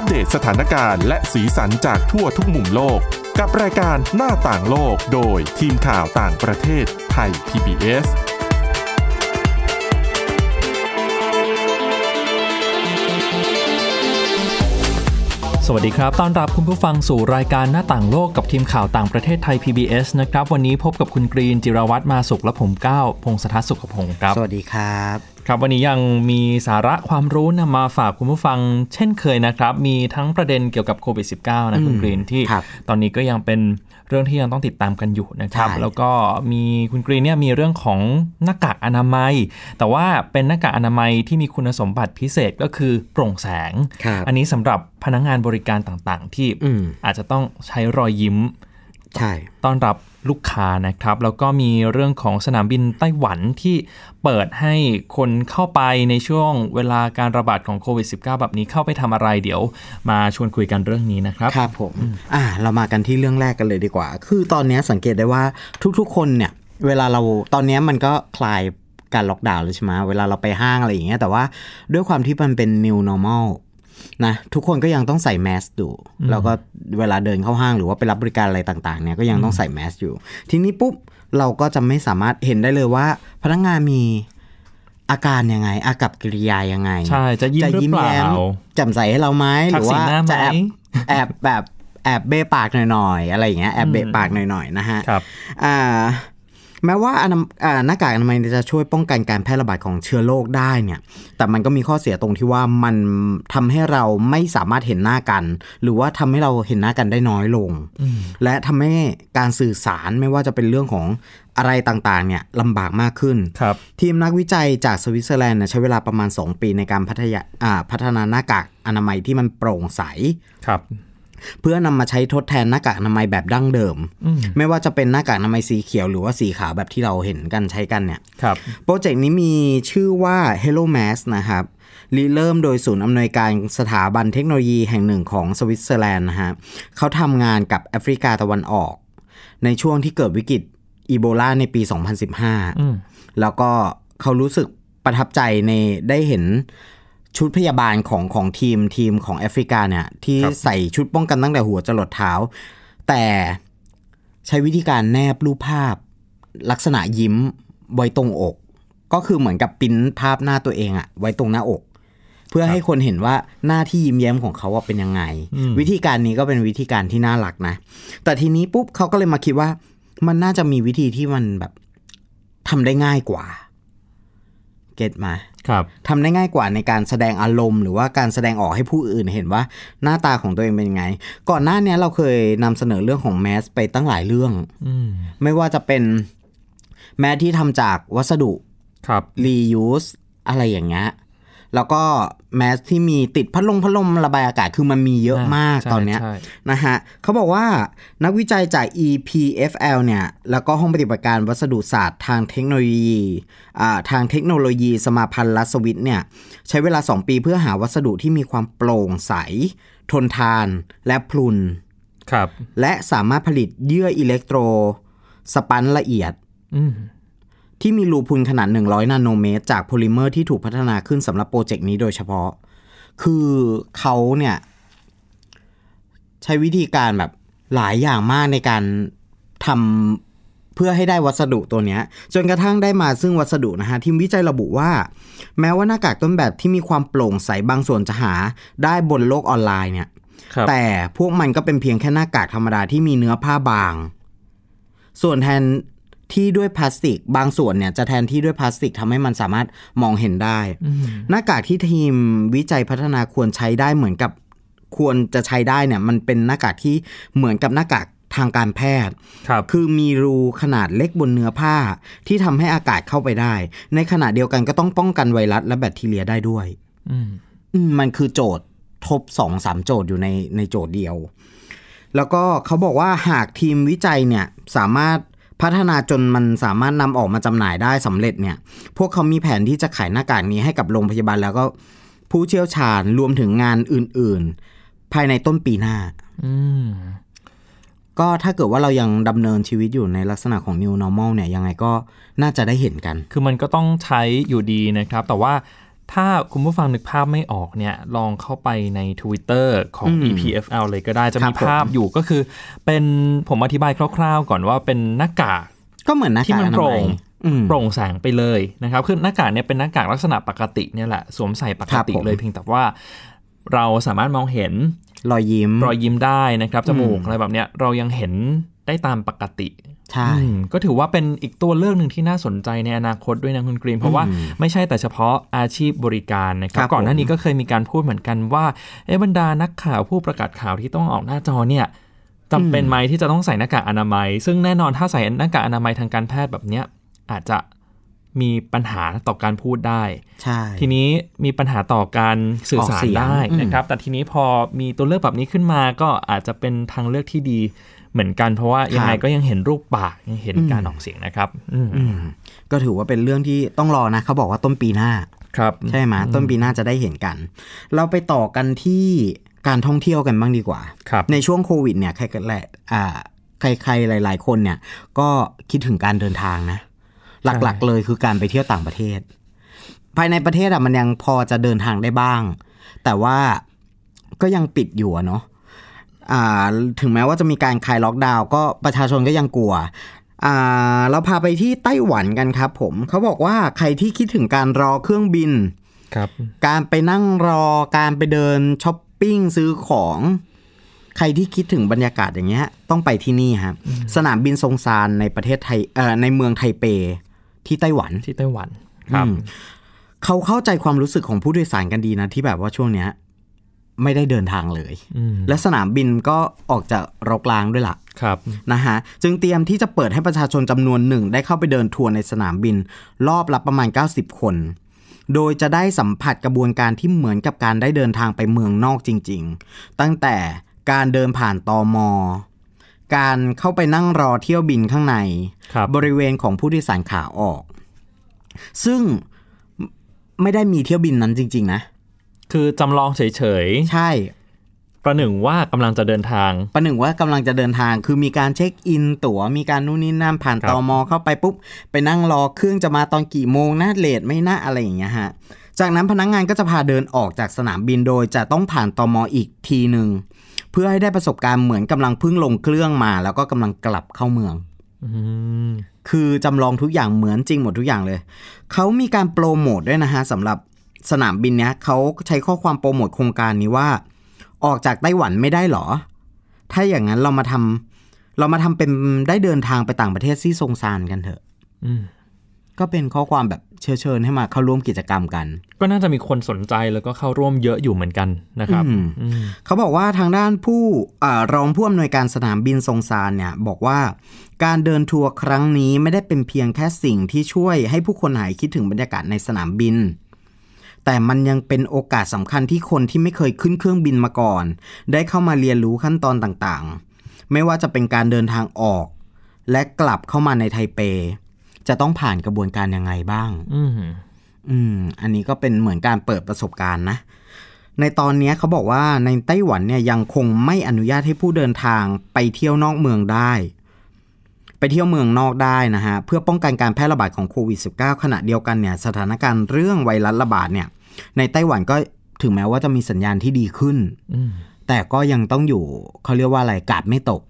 อัปเดตสถานการณ์และสีสันจากทั่วทุกมุมโลก กับรายการหน้าต่างโลกโดยทีมข่าวต่างประเทศไทย PBS สวัสดีครับ ต้อนรับคุณผู้ฟังสู่รายการหน้าต่างโลกกับทีมข่าวต่างประเทศไทย PBS นะครับ วันนี้พบกับคุณกรีนจิรวัตรมาสุขและผมก้าวพงศธรสุขพงศ์ครับ สวัสดีครับ ครับวันนี้ยังมีสาระความรู้นำมาฝากคุณผู้ฟัง เช่นเคยนะครับ มีทั้งประเด็นเกี่ยวกับโควิด -19 นะคุณกรีนที่ครับตอนนี้ก็ยังเป็นเรื่องที่ยังต้องติดตามกันอยู่นะครับใช่แล้วก็มีคุณกรีนเนี่ยมีเรื่องของหน้ากากอนามัย แต่ว่าเป็นหน้ากากอนามัยที่มีคุณสมบัติพิเศษก็คือโปร่งแสงครับอันนี้สำหรับพนักงานบริการต่างๆ ที่อืมอาจจะต้องใช้รอยยิ้ม ใช่ต้อนรับลูกค้านะครับ แล้วก็มีเรื่องของสนามบินไต้หวันที่เปิดให้คนเข้าไปในช่วงเวลาการระบาดของโควิด -19 แบบนี้เข้าไปทำอะไรเดี๋ยว มาชวนคุยกันเรื่องนี้นะครับครับผมอ่าเรามากันที่เรื่องแรกกันเลยดีกว่า คือตอนนี้สังเกตได้ว่าทุกๆ คนเนี่ย เวลาเราตอนนี้มันก็คลายการล็อกดาวน์แล้วใช่ไหมเวลาเราไปห้างอะไรอย่างเงี้ยแต่ว่าด้วยความที่มันเป็น new normal นะทุกคนก็ยังต้องใส่แมสดูแล้วก็เวลาเดินเข้าห้างหรือว่าไปรับบริการอะไรต่างๆเนี่ยก็ยังต้องใส่แมสอยู่ ทีนี้ปุ๊บเราก็จะไม่สามารถเห็นได้เลยว่า พนักงานมีอาการยังไง อากับกิริยายังไง ใช่ จะยิ้มหรือเปล่าแย้มแจ่มใสให้เราไหมหทัรืกอสีว่าหน้าไหมจะแอบแอบแบบแอบเบะปากหน่อยๆ อะไรอย่างเงี้ยแอบเบะปากหน่อยๆนะฮะครับอ่า แม้ว่าอนาอ่าหน้ากากอนามัยจะช่วยป้องกันการแพร่ระบาดของเชื้อโรคได้เนี่ย แต่มันก็มีข้อเสียตรงที่ว่ามันทำให้เราไม่สามารถเห็นหน้ากัน หรือว่าทำให้เราเห็นหน้ากันได้น้อยลง และทำให้การสื่อสารไม่ว่าจะเป็นเรื่องของอะไรต่างๆเนี่ยลำบากมากขึ้นครับทีมนักวิจัยจากสวิตเซอร์แลนด์เนี่ยใช้เวลาประมาณ 2 ปีในการพัฒนาอ่าพัฒนาหน้ากากอนามัยที่มันโปร่งใสครับ เพื่อนำมาใช้ทดแทนหน้ากากอนามัยแบบดั้งเดิม ไม่ว่าจะเป็นหน้ากากอนามัยสีเขียวหรือว่าสีขาวแบบที่เราเห็นกันใช้กันเนี่ยครับโปรเจกต์นี้มีชื่อว่า Hello Mask นะครับริเริ่มโดยศูนย์อำนวยการสถาบันเทคโนโลยีแห่งหนึ่งของสวิตเซอร์แลนด์นะฮะเขาทำงานกับแอฟริกาตะวันออก ในช่วงที่เกิดวิกฤตอีโบลาในปี 2015 แล้วก็เขารู้สึกประทับใจในได้เห็น ชุดพยาบาลของของทีมทีมของแอฟริกาเนี่ยที่ครับใส่ชุดป้องกันตั้งแต่หัวจรดเท้า แต่ใช้วิธีการแนบรูปภาพ ลักษณะยิ้มไว้ตรงอก ก็คือเหมือนกับปริ้นภาพหน้าตัวเองอะไว้ตรงหน้าอก เพื่อให้คนเห็นว่าหน้าที่ยิ้มแย้มของเขาว่าเป็นยังไง วิธีการนี้ก็เป็นวิธีการที่น่ารักนะ แต่ทีนี้ปุ๊บเขาก็เลยมาคิดว่า มันน่าจะมีวิธีที่มันแบบทำได้ง่ายกว่า เก็ตมาครับทำได้ง่ายกว่าในการแสดงอารมณ์ หรือว่าการแสดงออกให้ผู้อื่นเห็นว่าหน้าตาของตัวเองเป็นยังไง ก่อนหน้าเนี้ยเราเคยนำเสนอเรื่องของแมสไปตั้งหลายเรื่องอืมไม่ว่าจะเป็นแมสที่ทำจากวัสดุครับ reuse อะไรอย่างเงี้ย แล้วก็แมสที่มีติดพัดลมพัดลมระบายอากาศคือมันมีเยอะมากใช่ตอนเนี้ยใช่นะฮะเขาบอกว่านักวิจัยจาก EPFL เนี่ย แล้วก็ห้องปฏิบัติการวัสดุศาสตร์ทางเทคโนโลยีอ่าทางเทคโนโลยีสมาพันธ์รัสวิทเนี่ย ใช้เวลา 2 ปีเพื่อหาวัสดุที่มีความโปร่งใส ทนทานและพรุนครับและสามารถผลิตเยื่อ electrospun ละเอียดอืม ที่มีรูพุนขนาด 100 นาโนเมตร จากโพลิเมอร์ที่ถูกพัฒนาขึ้นสำหรับโปรเจกต์นี้โดยเฉพาะ คือเขาเนี่ย ใช้วิธีการแบบหลายอย่างมากในการทำเพื่อให้ได้วัสดุตัวเนี้ยจนกระทั่งได้มาซึ่งวัสดุนะฮะทีมวิจัยระบุว่า แม้ว่าหน้ากากต้นแบบที่มีความโปร่งใสบางส่วนจะหาได้บนโลกออนไลน์เนี่ยครับแต่พวกมันก็เป็นเพียงแค่หน้ากากธรรมดาที่มีเนื้อผ้าบาง ส่วนแทน ที่ด้วยพลาสติก บางส่วนเนี่ยจะแทนที่ด้วยพลาสติกทำให้มันสามารถมองเห็นได้ หน้ากากที่ทีมวิจัยพัฒนาควรใช้ได้เหมือนกับควรจะใช้ได้เนี่ยมันเป็นหน้ากากที่เหมือนกับหน้ากากทางการแพทย์ครับคือมีรูขนาดเล็กบนเนื้อผ้า ที่ทำให้อากาศเข้าไปได้ ในขณะเดียวกันก็ต้องป้องกันไวรัสและแบคทีเรียได้ด้วยอืมอืมมันคือโจทย์ทบสองสามโจทย์อยู่ในในโจทย์เดียว แล้วก็เขาบอกว่าหากทีมวิจัยเนี่ยสามารถ พัฒนาจนมันสามารถนำออกมาจำหน่ายได้สำเร็จเนี่ย พวกเขามีแผนที่จะขายหน้ากากนี้ให้กับโรงพยาบาลแล้วก็ผู้เชี่ยวชาญรวมถึงงานอื่น ๆ ภายในต้นปีหน้า อืมก็ถ้าเกิดว่าเรายังดำเนินชีวิตอยู่ในลักษณะของ new normal เนี่ยยังไงก็น่าจะได้เห็นกัน คือมันก็ต้องใช้อยู่ดีนะครับ แต่ว่า ถ้าคุณผู้ฟังนึกภาพไม่ออกเนี่ย ลองเข้าไปใน Twitter ของอืม EPFL เลยก็ได้จะมีครับผมภาพอยู่ก็คือ เป็นผมอธิบายคร่าวๆ ก่อนว่าเป็นหน้ากากก็เหมือนหน้ากากที่มันอนาโปร่มัยงอืมโปร่งแสงไปเลยนะครับคือหน้ากากเนี่ยเป็นหน้ากากลักษณะปกติเนี่ยแหละสวมใส่ปกติครับผมเลยเพียงแต่ว่าเราสามารถมองเห็นรอยยิ้มรอยยิ้มได้นะครับจมูกอืมอะไรแบบเนี้ยเรายังเห็นได้ตามปกติ ใช่อืมก็ถือว่าเป็นอีกตัวเลือกหนึ่งที่น่าสนใจในอนาคตด้วยนะคุณกรีน เพราะว่าอืมไม่ใช่แต่เฉพาะอาชีพบริการนะครับครับก่อนหน้าผมนี้ก็เคยมีการพูดเหมือนกันว่าเอะบรรดานักข่าวผู้ประกาศข่าวที่ต้องออกหน้าจอเนี่ยจำเป็นไหมที่จะต้องใส่หน้ากากอนามัย ซึ่งแน่นอนถ้าใส่หน้ากากอนามัยทางการแพทย์แบบเนี้ยอาจจะมีปัญหาต่อการพูดได้ใช่ทีนี้มีปัญหาต่อการสื่อสาออกรเสียงได้อืมนะครับ แต่ทีนี้พอมีตัวเลือกแบบนี้ขึ้นมาก็อาจจะเป็นทางเลือกที่ดี เหมือนกันเพราะว่ายังไงก็ยังเห็นรูปปากยังเห็นการออกเสียงนะครับอืมอืมก็ถือว่าเป็นเรื่องที่ต้องรอนะเขาบอกว่าต้นปีหน้าครับใช่ไหมต้นปีหน้าจะได้เห็นกัน เราไปต่อกันที่การท่องเที่ยวกันบ้างดีกว่าครับในช่วงโควิดเนี่ยใครกันแหละอ่าใครๆหลาย ๆ คนเนี่ย ก็คิดถึงการเดินทางนะ หลักๆเลยคือการไปเที่ยวต่างประเทศ ภายในประเทศอะมันยังพอจะเดินทางได้บ้าง แต่ว่าก็ยังปิดอยู่อะเนาะอ่า ถึงแม้ว่าจะมีการคลายล็อกดาวน์ก็ประชาชนก็ยังกลัวอ่าเราพาไปที่ไต้หวันกันครับผมเขาบอกว่าใครที่คิดถึงการรอเครื่องบินครับการไปนั่งรอการไปเดินช้อปปิ้งซื้อของ ใครที่คิดถึงบรรยากาศอย่างเงี้ย ต้องไปที่นี่ครับสนามบินซงซานในประเทศไทยเอ่อในเมืองไทเป ที่ไต้หวันที่ไต้หวันครับอืมเขาเข้าใจความรู้สึกของผู้โดยสารกันดีนะที่แบบว่าช่วงเนี้ย ไม่ได้เดินทางเลยอืมและสนามบินก็ออกจากรกรางด้วยล่ะครับนะฮะจึงเตรียมที่จะเปิดให้ประชาชนจำนวนหนึ่งได้เข้าไปเดินทัวร์ในสนามบิน รอบละประมาณ 90 คน โดยจะได้สัมผัสกระบวนการที่เหมือนกับการได้เดินทางไปเมืองนอกจริง ๆ ตั้งแต่การเดินผ่านตอมอการเข้าไปนั่งรอเที่ยวบินข้างในครับบริเวณของผู้โดยสารขาออก ซึ่งไม่ได้มีเที่ยวบินนั้นจริง ๆ นะ คือจำลองเฉยใช่ๆประหนึ่งว่ากำลังจะเดินทาง ประหนึ่งว่ากำลังจะเดินทาง คือมีการเช็คอินตั๋ว มีการนู่นนี่นั่นผ่านครับ ตอมอเข้าไปปุ๊บ ไปนั่งรอเครื่องจะมาตอนกี่โมงนะเลทไม่น่าอะไรอย่างเงี้ยฮะ จากนั้นพนักงานก็จะพาเดินออกจากสนามบินโดยจะต้องผ่านตอมออีกทีหนึ่ง เพื่อให้ได้ประสบการณ์เหมือนกำลังเพิ่งลงเครื่องมา แล้วก็กำลังกลับเข้าเมือง อืมคือจำลองทุกอย่างเหมือนจริงหมดทุกอย่างเลย เขามีการโปรโมทด้วยนะฮะสำหรับ สนามบินเนี้ยเขาใช้ข้อความโปรโมทโครงการนี้ว่า ออกจากไต้หวันไม่ได้หรอ ถ้าอย่างนั้นเรามาทำเรามาทำเป็นได้เดินทางไปต่างประเทศที่ซงซานกันเถอะอืมก็เป็นข้อความแบบเชิญเชิญให้มาเข้าร่วมกิจกรรมกัน ก็น่าจะมีคนสนใจแล้วก็เข้าร่วมเยอะอยู่เหมือนกันนะครับอืมอืมเขาบอกว่าทางด้านผู้อารองผู้อำนวยการสนามบินซงซานเนี่ย บอกว่าการเดินทัวร์ครั้งนี้ไม่ได้เป็นเพียงแค่สิ่งที่ช่วยให้ผู้คนหายคิดถึงบรรยากาศในสนามบิน แต่มันยังเป็นโอกาสสำคัญที่คนที่ไม่เคยขึ้นเครื่องบินมาก่อน ได้เข้ามาเรียนรู้ขั้นตอนต่างๆ ไม่ว่าจะเป็นการเดินทางออก และกลับเข้ามาในไทเป จะต้องผ่านกระบวนการยังไงบ้าง อืมอืม อันนี้ก็เป็นเหมือนการเปิดประสบการณ์นะ ในตอนนี้เขาบอกว่าในไต้หวันเนี่ยยังคงไม่อนุญาตให้ผู้เดินทางไปเที่ยวนอกเมืองได้ ไปเที่ยวเมืองนอกได้นะฮะ เพื่อป้องกันการแพร่ระบาดของโควิด -19 ขณะเดียวกันเนี่ยสถานการณ์เรื่องไวรัสระบาดเนี่ย ในไต้หวันก็ถึงแม้ว่าจะมีสัญญาณที่ดีขึ้นอืมแต่ก็ยังต้องอยู่เขาเรียกว่าอะไรกาดไม่ตก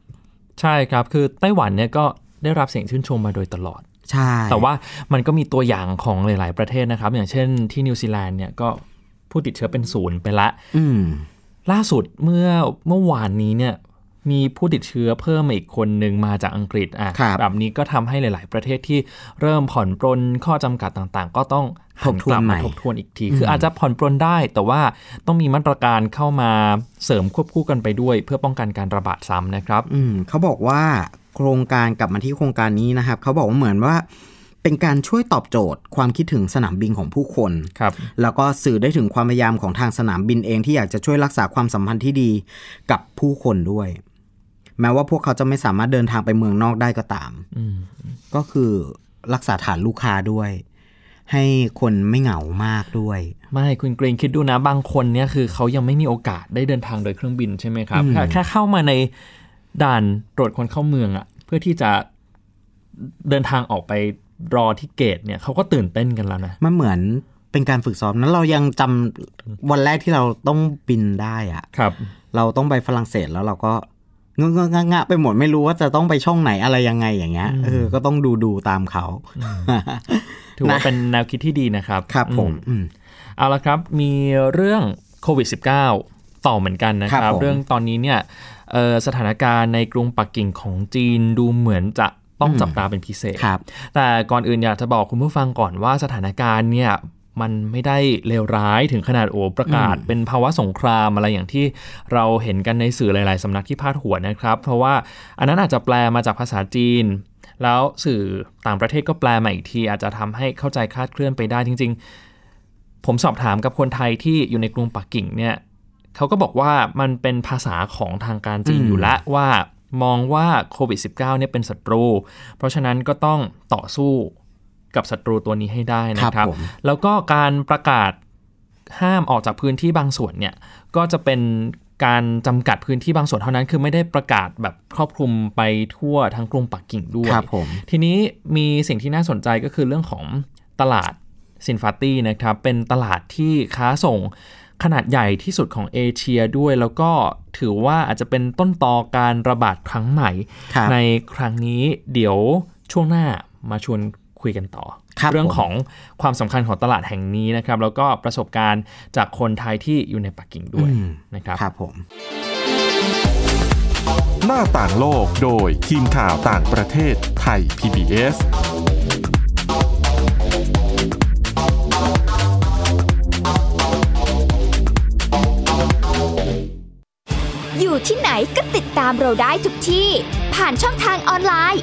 ใช่ครับ คือไต้หวันเนี่ยก็ได้รับเสียงชื่นชมมาโดยตลอด ใช่ แต่ว่ามันก็มีตัวอย่างของหลาย ๆ ประเทศนะครับ อย่างเช่นที่นิวซีแลนด์เนี่ยก็ผู้ติดเชื้อเป็นศูนย์ไปละอืมล่าสุดเมื่อเมื่อวานนี้เนี่ย มีผู้ติดเชื้อเพิ่มมาอีกคนหนึ่งมาจากอังกฤษอะครับแบบนี้ก็ทำให้หลาย ๆ ประเทศที่เริ่มผ่อนปรนข้อจำกัดต่างๆ ก็ต้องหันกลับทบทวนใหม่มาทบทวนอีกที คืออาจจะผ่อนปรนได้ แต่ว่าต้องมีมาตรการเข้ามาเสริมควบคู่กันไปด้วย เพื่อป้องกันการระบาดซ้ำนะครับ อืมเขาบอกว่าโครงการกลับมาที่โครงการนี้นะครับเขาบอกว่าเหมือนว่าเป็นการช่วยตอบโจทย์ความคิดถึงสนามบินของผู้คนครับแล้วก็สื่อได้ถึงความพยายามของทางสนามบินเองที่อยากจะช่วยรักษาความสัมพันธ์ที่ดีกับผู้คนด้วย แม้ว่าพวกเขาจะไม่สามารถเดินทางไปเมืองนอกได้ก็ตามอืมก็คือรักษาฐานลูกค้าด้วย ให้คนไม่เหงามากด้วย ไม่คุณเกรงคิดดูนะ บางคนเนี่ยคือเขายังไม่มีโอกาสได้เดินทางโดยเครื่องบินใช่ไหมครับอืมแค่แค่เข้ามาในด่านตรวจคนเข้าเมืองอะเพื่อที่จะเดินทางออกไปรอที่เกตเนี่ยเขาก็ตื่นเต้นกันแล้วนะมันเหมือนเป็นการฝึกซ้อมนั้นเรายังจำวันแรกที่เราต้องบินได้อะครับ เราต้องไปฝรั่งเศสแล้วเราก็เงอะเงอะงะงะไปหมดไม่รู้ว่าจะต้องไปช่องไหนอะไรยังไงอย่างเงี้ยเออก็ต้องดูดูตามเขาถือว่านะเป็นแนวคิดที่ดีนะครับ ครับผมอือืมเอาละครับมีเรื่องโควิด -19 ต่อเหมือนกันนะคครัรับบผมเรื่องตอนนี้เนี่ยเอ่อสถานการณ์ในกรุงปักกิ่งของจีนดูเหมือนจะต้องจับตาเป็นพิเศษครับแต่ก่อนอื่นอยากจะบอกคุณผู้ฟังก่อนว่าสถานการณ์เนี่ย มันไม่ได้เลวร้ายถึงขนาดโอ้ประกาศ เป็นภาวะสงครามอะไรอย่างที่เราเห็นกันในสื่อหลาย ๆ สำนักที่พาดหัวนะครับ เพราะว่าอันนั้นอาจจะแปลมาจากภาษาจีน แล้วสื่อต่างประเทศก็แปลมาอีกที อาจจะทำให้เข้าใจคลาดเคลื่อนไปได้จริง ๆ ผมสอบถามกับคนไทยที่อยู่ในกรุงปักกิ่งเนี่ยเขาก็บอกว่ามันเป็นภาษาของทางการจีนอืมอยู่แล้วว่ามองว่าโควิด -19 เนี่ยเป็นศัตรู เพราะฉะนั้นก็ต้องต่อสู้ กับศัตรูตัวนี้ให้ได้นะคครัรับบผมแล้วก็การประกาศห้ามออกจากพื้นที่บางส่วนเนี่ยก็จะเป็นการจำกัดพื้นที่บางส่วนเท่านั้น คือไม่ได้ประกาศแบบครอบคลุมไปทั่วทั้งกรุงปักกิ่งด้วยครับผมทีนี้มีสิ่งที่น่าสนใจก็คือเรื่องของตลาดซินฟาตี้นะครับ เป็นตลาดที่ค้าส่งขนาดใหญ่ที่สุดของเอเชียด้วย แล้วก็ถือว่าอาจจะเป็นต้นตอการระบาดครั้งใหม่ครับในครั้งนี้เดี๋ยวช่วงหน้ามาชวน คุยกันต่อครับเรื่องผมของความสำคัญของตลาดแห่งนี้นะครับ แล้วก็ประสบการณ์จากคนไทยที่อยู่ในปักกิ่งด้วยอืมนะครับครับผม หน้าต่างโลกโดยทีมข่าวต่างประเทศไทย PBS อยู่ที่ไหนก็ติดตามเราได้ทุกที่ ผ่านช่องทางออนไลน์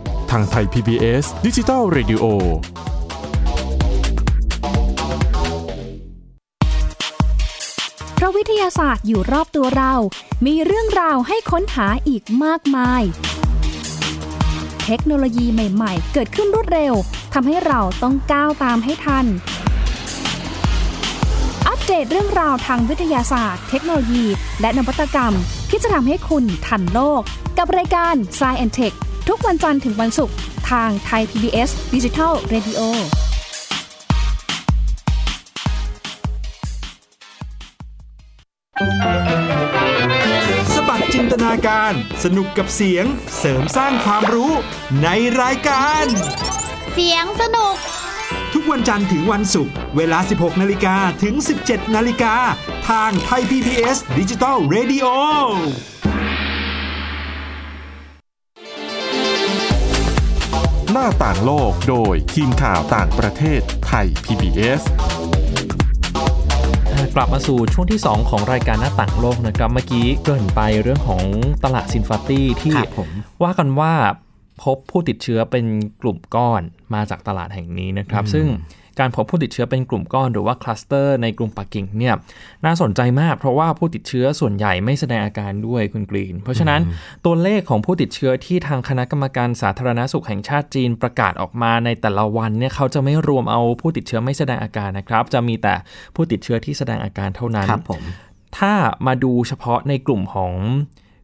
ทางไทย PBS ดิจิทัล Radio เพราะวิทยาศาสตร์อยู่รอบตัวเรา มีเรื่องราวให้ค้นหาอีกมากมาย เทคโนโลยีใหม่ๆ เกิดขึ้นรวดเร็ว ทำให้เราต้องก้าวตามให้ทัน อัปเดตเรื่องราวทางวิทยาศาสตร์ เทคโนโลยี และนวัตกรรมที่จะทำให้คุณทันโลก กับรายการ Science and t e c h ทุกวันจันทร์ถึงวันศุกร์ทางไทย PBS Digital Radio สบัดจินตนาการ สนุกกับเสียง เสริมสร้างความรู้ในรายการ เสียงสนุก ทุกวันจันทร์ถึงวันศุกร์เวลา 16 นาฬิกาถึง 17 นาฬิกา ทางไทย PBS ดิจิ t a l Radio หน้าต่างโลกโดยทีมข่าวต่างประเทศไทย PBS กลับมาสู่ช่วงที่ 2 ของรายการหน้าต่างโลกนะครับ เมื่อกี้เกริ่นไปเรื่องของตลาดซินฟาตี้ที่ครับผมว่ากันว่าพบผู้ติดเชื้อเป็นกลุ่มก้อนมาจากตลาดแห่งนี้นะครับ ซึ่ง การพบผู้ติดเชื้อเป็นกลุ่มก้อนหรือว่าคลัสเตอร์ในกรุงปักกิ่งเนี่ยน่าสนใจมากเพราะว่าผู้ติดเชื้อส่วนใหญ่ไม่แสดงอาการด้วยคุณกรีน เพราะฉะนั้นตัวเลขของผู้ติดเชื้อที่ทางคณะกรรมการสาธารณสุขแห่งชาติจีนประกาศออกมาในแต่ละวันเนี่ยเขาจะไม่รวมเอาผู้ติดเชื้อไม่แสดงอาการนะครับ จะมีแต่ผู้ติดเชื้อที่แสดงอาการเท่านั้นครับผมถ้ามาดูเฉพาะในกลุ่มของ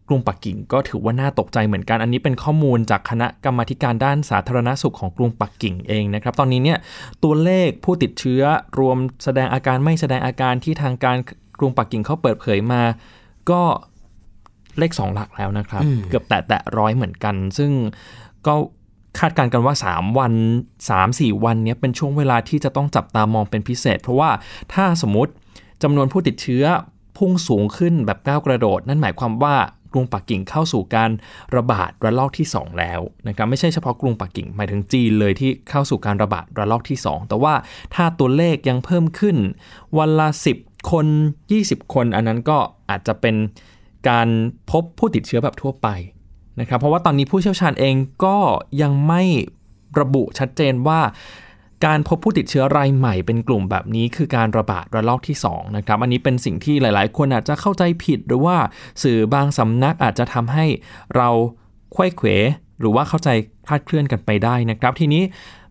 กรุงปักกิ่งก็ถือว่าน่าตกใจเหมือนกัน อันนี้เป็นข้อมูลจากคณะกรรมาธิการด้านสาธารณสุขของกรุงปักกิ่งเองนะครับ ตอนนี้เนี่ยตัวเลขผู้ติดเชื้อรวมแสดงอาการไม่แสดงอาการที่ทางการกรุงปักกิ่งเขาเปิดเผยมา ก็เลขสองหลักแล้วนะครับ เกือบแตะแตะร้อยเหมือนกัน ซึ่งก็คาดการณ์กันว่า 3 วัน 3-4 วันเนี้ยเป็นช่วงเวลาที่จะต้องจับตามองเป็นพิเศษ เพราะว่าถ้าสมมติจำนวนผู้ติดเชื้อพุ่งสูงขึ้นแบบก้าวกระโดด นั่นหมายความว่า กรุงปักกิ่งเข้าสู่การระบาดระลอกที่ 2 แล้วนะครับไม่ใช่เฉพาะกรุงปักกิ่งหมายถึงจีนเลยที่เข้าสู่การระบาดระลอกที่ 2 แต่ว่าถ้าตัวเลขยังเพิ่มขึ้น วันละ 10 คน 20 คน อันนั้นก็อาจจะเป็นการพบผู้ติดเชื้อแบบทั่วไปนะครับเพราะว่าตอนนี้ผู้เชี่ยวชาญเองก็ยังไม่ระบุชัดเจนว่า การพบผู้ติดเชื้อรายใหม่เป็นกลุ่มแบบนี้คือการระบาดระลอกที่2นะครับอันนี้เป็นสิ่งที่หลายๆ คนอาจจะเข้าใจผิดหรือว่าสื่อบางสำนักอาจจะทำให้เราควยเขวหรือว่าเข้าใจคลาดเคลื่อนกันไปได้นะครับ ทีนี้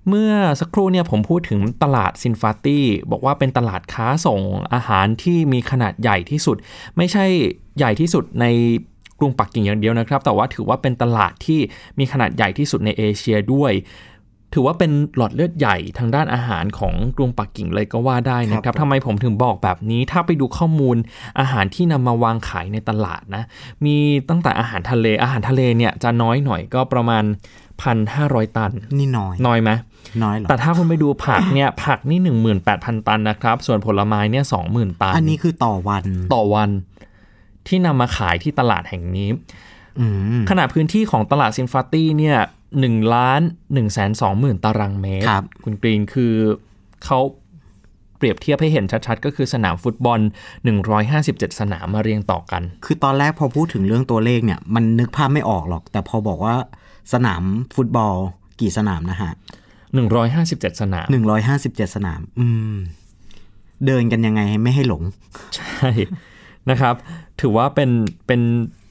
เมื่อสักครู่เนี่ยผมพูดถึงตลาดซินฟาตี้บอกว่าเป็นตลาดค้าส่งอาหารที่มีขนาดใหญ่ที่สุด ไม่ใช่ใหญ่ที่สุดในกรุงปักกิ่งอย่างเดียวนะครับ แต่ว่าถือว่าเป็นตลาดที่มีขนาดใหญ่ที่สุดในเอเชียด้วย ถือว่าเป็นหลอดเลือดใหญ่ทางด้านอาหารของกรุงปักกิ่งเลยก็ว่าได้นะคครัรับบผมทำไมผมถึงบอกแบบนี้ ถ้าไปดูข้อมูลอาหารที่นำมาวางขายในตลาดนะ มีตั้งแต่อาหารทะเล อาหารทะเลเนี่ยจะน้อยหน่อยก็ประมาณ1,500ตัน นี่น้อย น้อยไหมน้อยเหรอ แต่ถ้าคุณไปดูผักเนี่ยผักนี่18,000ตันนะครับ ส่วนผลไม้เนี่ย20,000ตัน อันนี้คือต่อวัน ต่อวันที่นำมาขายที่ตลาดแห่งนี้อืมขนาดพื้นที่ของตลาดซินฟาตี้เนี่ย หนึ่งล้านหนึ่งแสนสองหมื่นตารางเมตรครับคุณกรีนคือเขาเปรียบเทียบให้เห็นชัดๆ ก็คือสนามฟุตบอล 157 สนามมาเรียงต่อกัน คือตอนแรกพอพูดถึงเรื่องตัวเลขเนี่ย มันนึกภาพไม่ออกหรอก แต่พอบอกว่าสนามฟุตบอลกี่สนามนะฮะ 157 สนามหนึ่งร้อยห้าสิบเจ็ดสนาม อืม เดินกันยังไงให้ไม่ให้หลง ใช่นะครับ ถือว่าเป็นเป็น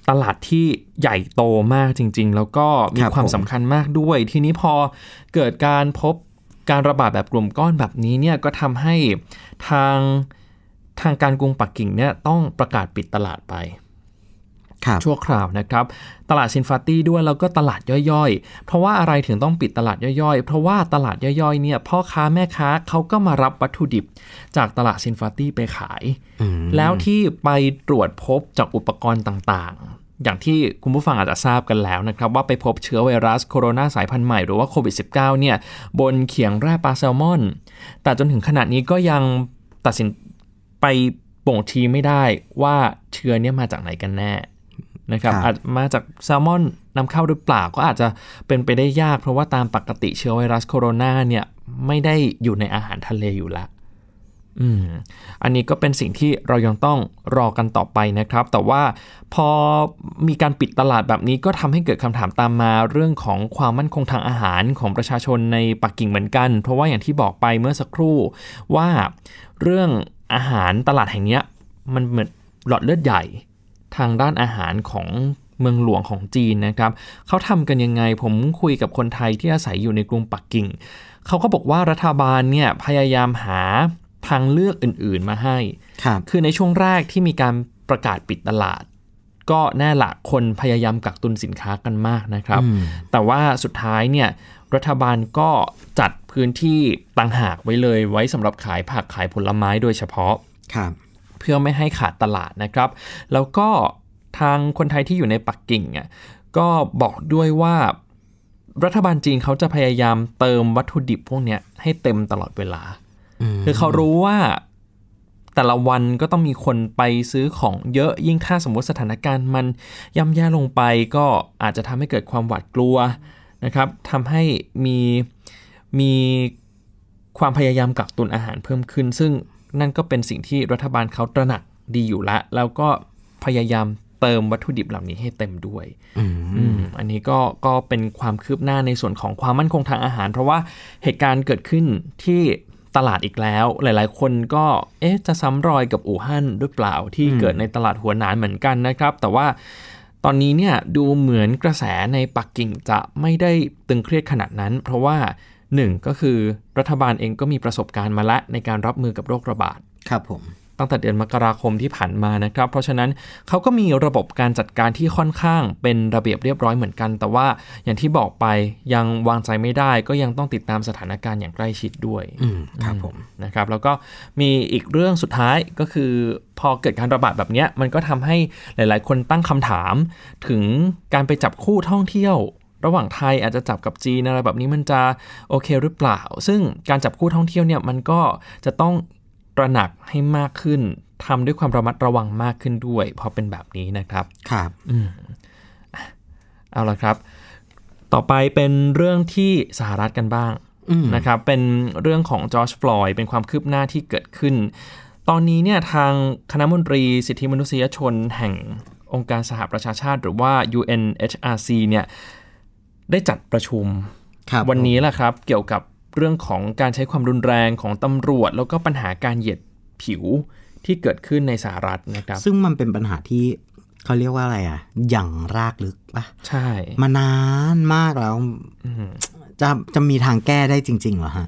ตลาดที่ใหญ่โตมากจริง ๆ แล้วก็มีครับความผมสำคัญมากด้วย ทีนี้พอเกิดการพบการระบาดแบบกลุ่มก้อนแบบนี้เนี่ยก็ทำให้ทางทางการกรุงปักกิ่งเนี่ยต้องประกาศปิดตลาดไปครับ ชั่วคราวนะครับ ตลาดซินฟาตี้ด้วยแล้วก็ตลาดย่อยๆ เพราะว่าอะไรถึงต้องปิดตลาดย่อยๆ เพราะว่าตลาดย่อยๆเนี่ยพ่อค้าแม่ค้าเขาก็มารับวัตถุดิบ จากตลาดซินฟาตี้ไปขาย แล้วที่ไปตรวจพบจากอุปกรณ์ต่างๆอย่างที่คุณผู้ฟังอาจจะทราบกันแล้วนะครับ ว่าไปพบเชื้อไวรัสโคโรนาสายพันธุ์ใหม่หรือว่าโควิด -19 เนี่ยบนเขียงแร่ปลาแซลมอน แต่จนถึงขณะนี้ก็ยังตัดสินไปบ่งชี้ไม่ได้ว่าเชื้อเนี่ยมาจากไหนกันแน่ นะครับครับอาจมาจากแซลมอนนำเข้าหรือเปล่าก็อาจจะเป็นไปได้ยาก เพราะว่าตามปกติเชื้อไวรัสโคโรนาเนี่ยไม่ได้อยู่ในอาหารทะเลอยู่แล้วอืมอันนี้ก็เป็นสิ่งที่เรายังต้องรอกันต่อไปนะครับ แต่ว่าพอมีการปิดตลาดแบบนี้ก็ทำให้เกิดคำถามตามมาเรื่องของความมั่นคงทางอาหารของประชาชนในปักกิ่งเหมือนกัน เพราะว่าอย่างที่บอกไปเมื่อสักครู่ว่าเรื่องอาหารตลาดแห่งเนี้ยมันเหมือนหลอดเลือดใหญ่ ทางด้านอาหารของเมืองหลวงของจีนนะครับเขาทำกันยังไงผมคุยกับคนไทยที่อาศัยอยู่ในกรุงปักกิ่งเขาก็บอกว่ารัฐบาลเนี่ยพยายามหาทางเลือกอื่นๆมาให้ครับคือในช่วงแรกที่มีการประกาศปิดตลาด ก็แน่ละคนพยายามกักตุนสินค้ากันมากนะครับอืมแต่ว่าสุดท้ายเนี่ยรัฐบาลก็จัดพื้นที่ต่างหากไว้เลย ไว้สำหรับขายผักขายผลไม้โดยเฉพาะครับเพื่อไม่ให้ขาดตลาดนะครับ แล้วก็ทางคนไทยที่อยู่ในปักกิ่งอะก็บอกด้วยว่ารัฐบาลจีนเขาจะพยายามเติมวัตถุดิบพวกเนี้ยให้เต็มตลอดเวลา คือเขารู้ว่าแต่ละวันก็ต้องมีคนไปซื้อของเยอะยิ่งถ้าสมมติสถานการณ์มันย่ำแย่ลงไปก็อาจจะทำให้เกิดความหวาดกลัวนะครับทำให้มีมีความพยายามกักตุนอาหารเพิ่มขึ้น ซึ่ง นั่นก็เป็นสิ่งที่รัฐบาลเขาตระหนักดีอยู่แล้วแล้วก็พยายามเติมวัตถุดิบเหล่านี้ให้เต็มด้วยอืมอันนี้ก็ก็เป็นความคืบหน้าในส่วนของความมั่นคงทางอาหาร เพราะว่าเหตุการณ์เกิดขึ้นที่ตลาดอีกแล้ว หลาย ๆ คนก็เอ๊ะจะซ้ำรอยกับอู่ฮั่นหรือเปล่าที่เกิดในตลาดหัวหนานเหมือนกันนะครับ แต่ว่าตอนนี้เนี่ยดูเหมือนกระแสในปักกิ่งจะไม่ได้ตึงเครียดขนาดนั้น เพราะว่า หนึ่งก็คือรัฐบาลเองก็มีประสบการณ์มาแล้วในการรับมือกับโรคระบาด ครับผม ตั้งแต่เดือนมกราคมที่ผ่านมานะครับ เพราะฉะนั้นเขาก็มีระบบการจัดการที่ค่อนข้างเป็นระเบียบเรียบร้อยเหมือนกัน แต่ว่าอย่างที่บอกไปยังวางใจไม่ได้ ก็ยังต้องติดตามสถานการณ์อย่างใกล้ชิดด้วย อืมครับผมนะครับ แล้วก็มีอีกเรื่องสุดท้ายก็คือพอเกิดการระบาดแบบเนี้ยมันก็ทำให้หลาย ๆ คนตั้งคำถาม ถึงการไปจับคู่ท่องเที่ยว ระหว่างไทยอาจจะจับกับจีนอะไรแบบนี้มันจะโอเคหรือเปล่า ซึ่งการจับคู่ท่องเที่ยวเนี่ยมันก็จะต้องตระหนักให้มากขึ้นทำด้วยความระมัดระวังมากขึ้นด้วยเพราะเป็นแบบนี้นะครับครับอืมอะเอาละครับ ต่อไปเป็นเรื่องที่สหรัฐกันบ้างอืมนะครับเป็นเรื่องของจอร์จฟลอยด์เป็นความคืบหน้าที่เกิดขึ้น ตอนนี้เนี่ยทางคณะมนตรีสิทธิมนุษยชนแห่งองค์การสหประชาชาติ หรือว่า UNHRC เนี่ย ได้จัดประชุมครับวันนี้แหละครับ เกี่ยวกับเรื่องของการใช้ความรุนแรงของตำรวจ แล้วก็ปัญหาการเหยียดผิวที่เกิดขึ้นในสหรัฐนะครับ ซึ่งมันเป็นปัญหาที่เขาเรียกว่าอะไรอะอย่างรากลึกปะใช่ มานานมากแล้วอืมจะจะมีทางแก้ได้จริงๆเหรอฮะ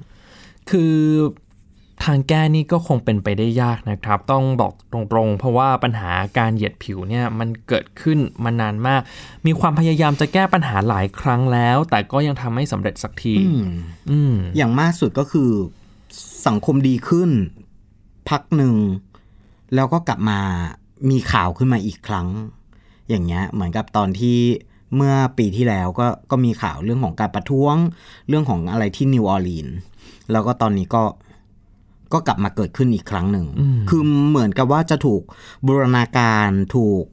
คือ ทางแก้นี่ก็คงเป็นไปได้ยากนะครับ ต้องบอกตรงๆ เพราะว่าปัญหาการเหยียดผิวเนี่ยมันเกิดขึ้นมานานมาก มีความพยายามจะแก้ปัญหาหลายครั้งแล้ว แต่ก็ยังทำไม่สำเร็จสักทีอืมอืมอย่างมากสุดก็คือสังคมดีขึ้น พักหนึ่ง แล้วก็กลับมามีข่าวขึ้นมาอีกครั้ง อย่างเงี้ยเหมือนกับตอนที่เมื่อปีที่แล้วก็ก็มีข่าวเรื่องของการประท้วง เรื่องของอะไรที่นิวออร์ลีนส์แล้วก็ตอนนี้ก็ ก็กลับมาเกิดขึ้นอีกครั้งหนึ่ง คือเหมือนกับว่าจะถูกบูรณาการถูก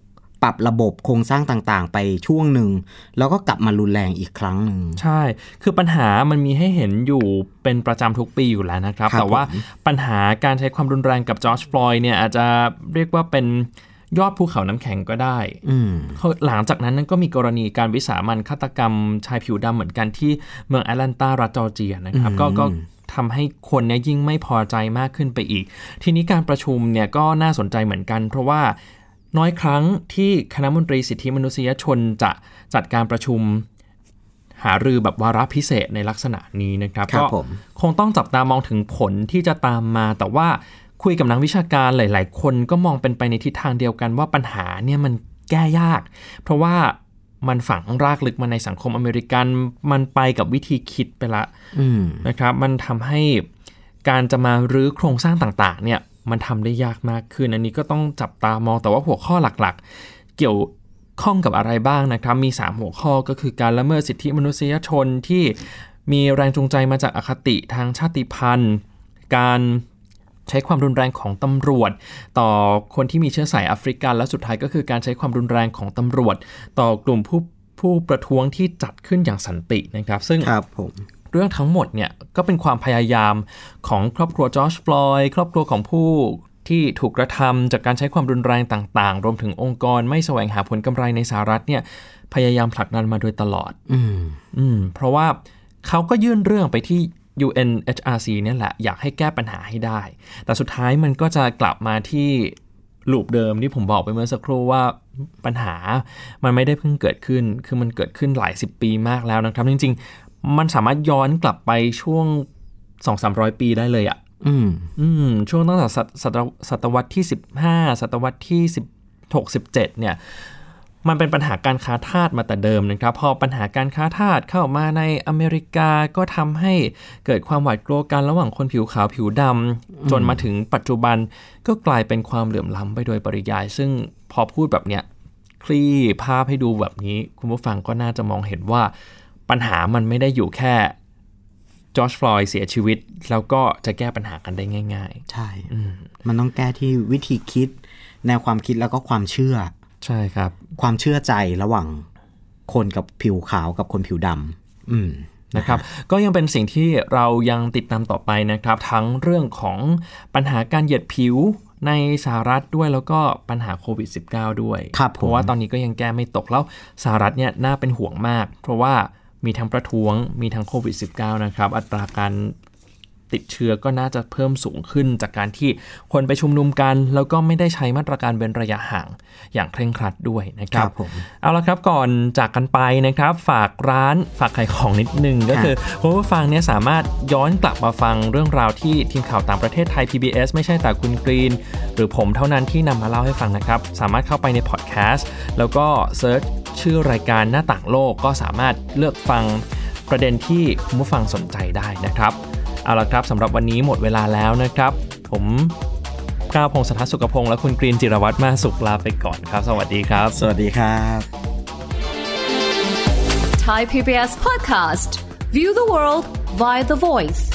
ปรับระบบโครงสร้างต่างๆ ไปช่วงหนึ่ง แล้วก็กลับมารุนแรงอีกครั้งหนึ่ง ใช่ คือปัญหามันมีให้เห็นอยู่เป็นประจำทุกปีอยู่แล้วนะครับครับแต่ว่าผมปัญหาการใช้ความรุนแรงกับจอร์จฟลอยด์เนี่ยอาจจะเรียกว่าเป็นยอดภูเขาน้ำแข็งก็ได้อืมเขาหลังจากนั้นก็มีกรณีการวิสามันฆาตกรรมชายผิวดำเหมือนกันที่เมืองแอตแลนตารัฐจอร์เจียนะครับอืมก็ก็ ทำให้คนเนี่ยยิ่งไม่พอใจมากขึ้นไปอีก ทีนี้การประชุมเนี่ยก็น่าสนใจเหมือนกัน เพราะว่าน้อยครั้งที่คณะมนตรีสิทธิมนุษยชนจะจัดการประชุมหารือแบบวาระพิเศษในลักษณะนี้นะครับครับก็ผมคงต้องจับตามองถึงผลที่จะตามมา แต่ว่าคุยกับนักวิชาการหลาย ๆ คนก็มองเป็นไปในทิศทางเดียวกันว่าปัญหาเนี่ยมันแก้ยาก เพราะว่า มันฝังรากลึกมาในสังคมอเมริกัน มันไปกับวิธีคิดไปละอืมนะครับ มันทำให้การจะมารื้อโครงสร้างต่างๆ เนี่ย มันทำได้ยากมากขึ้น อันนี้ก็ต้องจับตามองแต่ว่าหัวข้อหลักๆ เกี่ยวข้องกับอะไรบ้างนะครับ มี 3 หัวข้อก็คือการละเมิดสิทธิมนุษยชนที่มีแรงจูงใจมาจากอคติทางชาติพันธุ์ การ ใช้ความรุนแรงของตำรวจ ต่อคนที่มีเชื้อสายแอฟริกัน และสุดท้ายก็คือการใช้ความรุนแรงของตำรวจ ต่อกลุ่มผู้ผู้ประท้วงที่จัดขึ้นอย่างสันตินะครับ ซึ่งครับผมเรื่องทั้งหมดเนี่ยก็เป็นความพยายามของครอบครัวจอร์จฟลอยด์ครอบครัวของผู้ที่ถูกกระทำจากการใช้ความรุนแรงต่างๆ รวมถึงองค์กรไม่แสวงหาผลกำไรในสหรัฐเนี่ยพยายามผลักดันมาโดยตลอด อืมอืมเพราะว่าเขาก็ยื่นเรื่องไปที่ UNHRC เนี่ยแหละอยากให้แก้ปัญหาให้ได้ แต่สุดท้ายมันก็จะกลับมาที่ลูปเดิมที่ผมบอกไปเมื่อสักครู่ว่าปัญหามันไม่ได้เพิ่งเกิดขึ้น คือมันเกิดขึ้นหลายสิบปีมากแล้วนะครับ จริง ๆ มันสามารถย้อนกลับไปช่วง 2-300 ปีได้เลยอะ่ะอืมอืมช่วงตั้งแต่ศตศตวศตวรรษที่ 15 ศตวรรษที่ 16 17 เนี่ย มันเป็นปัญหาการค้าทาสมาแต่เดิมนะครับ พอปัญหาการค้าทาสเข้ามาในอเมริกาก็ทำให้เกิดความหวาดกลัวกันระหว่างคนผิวขาวผิวดำจนมาถึงปัจจุบันก็กลายเป็นความเหลื่อมล้ำไปโดยปริยาย ซึ่งพอพูดแบบเนี้ยคลี่ภาพให้ดูแบบนี้ คุณผู้ฟังก็น่าจะมองเห็นว่าปัญหามันไม่ได้อยู่แค่จอร์จฟลอยด์เสียชีวิต แล้วก็จะแก้ปัญหากันได้ง่ายใช่ มันต้องแก้ที่วิธีคิด แนวความคิดแล้วก็ความเชื่อๆ ใช่ครับ ความเชื่อใจระหว่างคนกับผิวขาวกับคนผิวดำอืมนะครับก็ยังเป็นสิ่งที่เรายังติดตามต่อไปนะครับ ทั้งเรื่องของปัญหาการเหยียดผิวในสหรัฐด้วยแล้วก็ปัญหาโควิด -19 ด้วยครับผมเพราะว่าตอนนี้ก็ยังแก้ไม่ตกแล้วสหรัฐเนี่ยน่าเป็นห่วงมาก เพราะว่ามีทั้งประท้วงมีทั้งโควิด -19 นะครับ อัตราการ ติดเชื้อก็น่าจะเพิ่มสูงขึ้น จากการที่คนไปชุมนุมกัน แล้วก็ไม่ได้ใช้มาตรการเว้นระยะห่างอย่างเคร่งครัดด้วยนะคครัรับบผมเอาละครับก่อนจากกันไปนะครับ ฝากร้านฝากขายของนิดนึงก็คือคุณผู้ฟังเนี่ยสามารถย้อนกลับมาฟังเรื่องราวที่ทีมข่าวต่างประเทศไทย PBS ไม่ใช่แต่คุณกรีน หรือผมเท่านั้นที่นำมาเล่าให้ฟังนะครับ สามารถเข้าไปในพอดแคสต์แล้วก็เซิร์ชชื่อรายการหน้าต่างโลกก็สามารถเลือกฟังประเด็นที่คุณผู้ฟังสนใจได้นะครับ เอาละครับสำหรับวันนี้หมดเวลาแล้วนะครับ ผมก้าวพงศธรสุขพงศ์และคุณกรีนจิรวัตรมาสุขลาไปก่อนครับ สวัสดีครับ สวัสดีครับไ Thai PBS podcast. View the world via the voice.